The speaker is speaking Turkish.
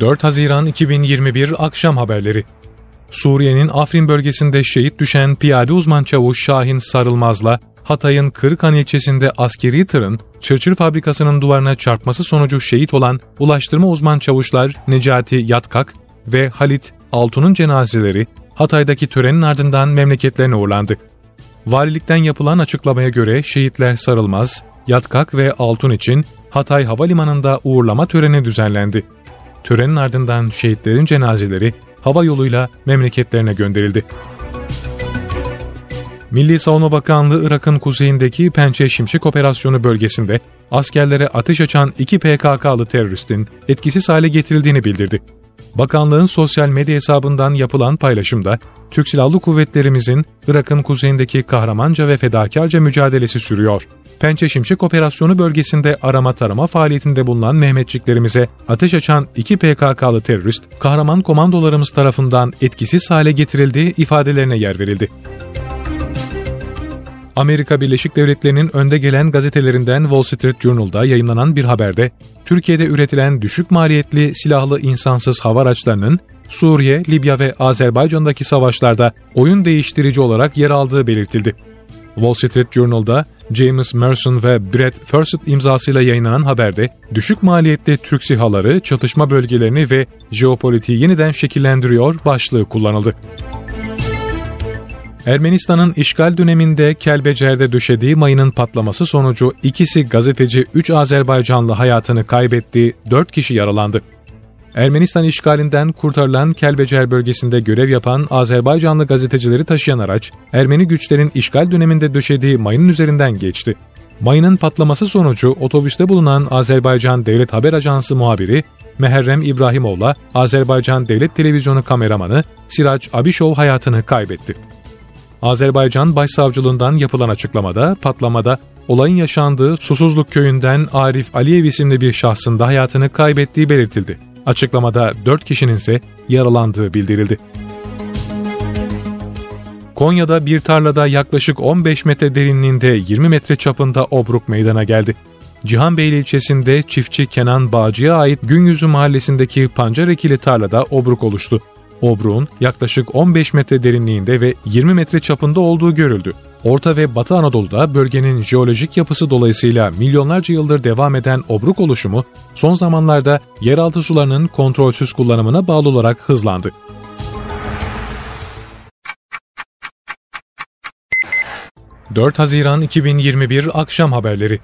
4 Haziran 2021 Akşam Haberleri Suriye'nin Afrin bölgesinde şehit düşen piyade uzman çavuş Şahin Sarılmaz'la Hatay'ın Kırıkhan ilçesinde askeri tırın çırçır fabrikasının duvarına çarpması sonucu şehit olan ulaştırma uzman çavuşlar Necati Yatkak ve Halit Altun'un cenazeleri Hatay'daki törenin ardından memleketlerine uğurlandı. Valilikten yapılan açıklamaya göre şehitler Sarılmaz, Yatkak ve Altun için Hatay Havalimanı'nda uğurlama töreni düzenlendi. Törenin ardından şehitlerin cenazeleri hava yoluyla memleketlerine gönderildi. Milli Savunma Bakanlığı Irak'ın kuzeyindeki Pençe Şimşek Operasyonu bölgesinde askerlere ateş açan iki PKK'lı teröristin etkisiz hale getirildiğini bildirdi. Bakanlığın sosyal medya hesabından yapılan paylaşımda, Türk Silahlı Kuvvetlerimizin Irak'ın kuzeyindeki kahramanca ve fedakarca mücadelesi sürüyor. Pençe Şimşek Operasyonu bölgesinde arama tarama faaliyetinde bulunan Mehmetçiklerimize ateş açan iki PKK'lı terörist, kahraman komandolarımız tarafından etkisiz hale getirildiği ifadelerine yer verildi. Amerika Birleşik Devletleri'nin önde gelen gazetelerinden Wall Street Journal'da yayınlanan bir haberde, Türkiye'de üretilen düşük maliyetli silahlı insansız hava araçlarının Suriye, Libya ve Azerbaycan'daki savaşlarda oyun değiştirici olarak yer aldığı belirtildi. Wall Street Journal'da James Merson ve Brett Fawcett imzasıyla yayınlanan haberde düşük maliyetli Türk sihaları çatışma bölgelerini ve jeopolitiği yeniden şekillendiriyor başlığı kullanıldı. Ermenistan'ın işgal döneminde Kelbecer'de döşediği mayının patlaması sonucu ikisi gazeteci 3 Azerbaycanlı hayatını kaybetti, 4 kişi yaralandı. Ermenistan işgalinden kurtarılan Kelbecer bölgesinde görev yapan Azerbaycanlı gazetecileri taşıyan araç, Ermeni güçlerin işgal döneminde döşediği mayının üzerinden geçti. Mayının patlaması sonucu otobüste bulunan Azerbaycan Devlet Haber Ajansı muhabiri Meherrem İbrahimoğlu, Azerbaycan Devlet Televizyonu kameramanı Sirac Abişov hayatını kaybetti. Azerbaycan Başsavcılığından yapılan açıklamada patlamada olayın yaşandığı Susuzluk köyünden Arif Aliyev isimli bir şahsın da hayatını kaybettiği belirtildi. Açıklamada 4 kişinin ise yaralandığı bildirildi. Konya'da bir tarlada yaklaşık 15 metre derinliğinde 20 metre çapında obruk meydana geldi. Cihanbeyli ilçesinde çiftçi Kenan Bağcı'ya ait Günyüzü mahallesindeki pancar ekili tarlada obruk oluştu. Obruğun yaklaşık 15 metre derinliğinde ve 20 metre çapında olduğu görüldü. Orta ve Batı Anadolu'da bölgenin jeolojik yapısı dolayısıyla milyonlarca yıldır devam eden obruk oluşumu son zamanlarda yeraltı sularının kontrolsüz kullanımına bağlı olarak hızlandı. ...4 Haziran 2021 Akşam Haberleri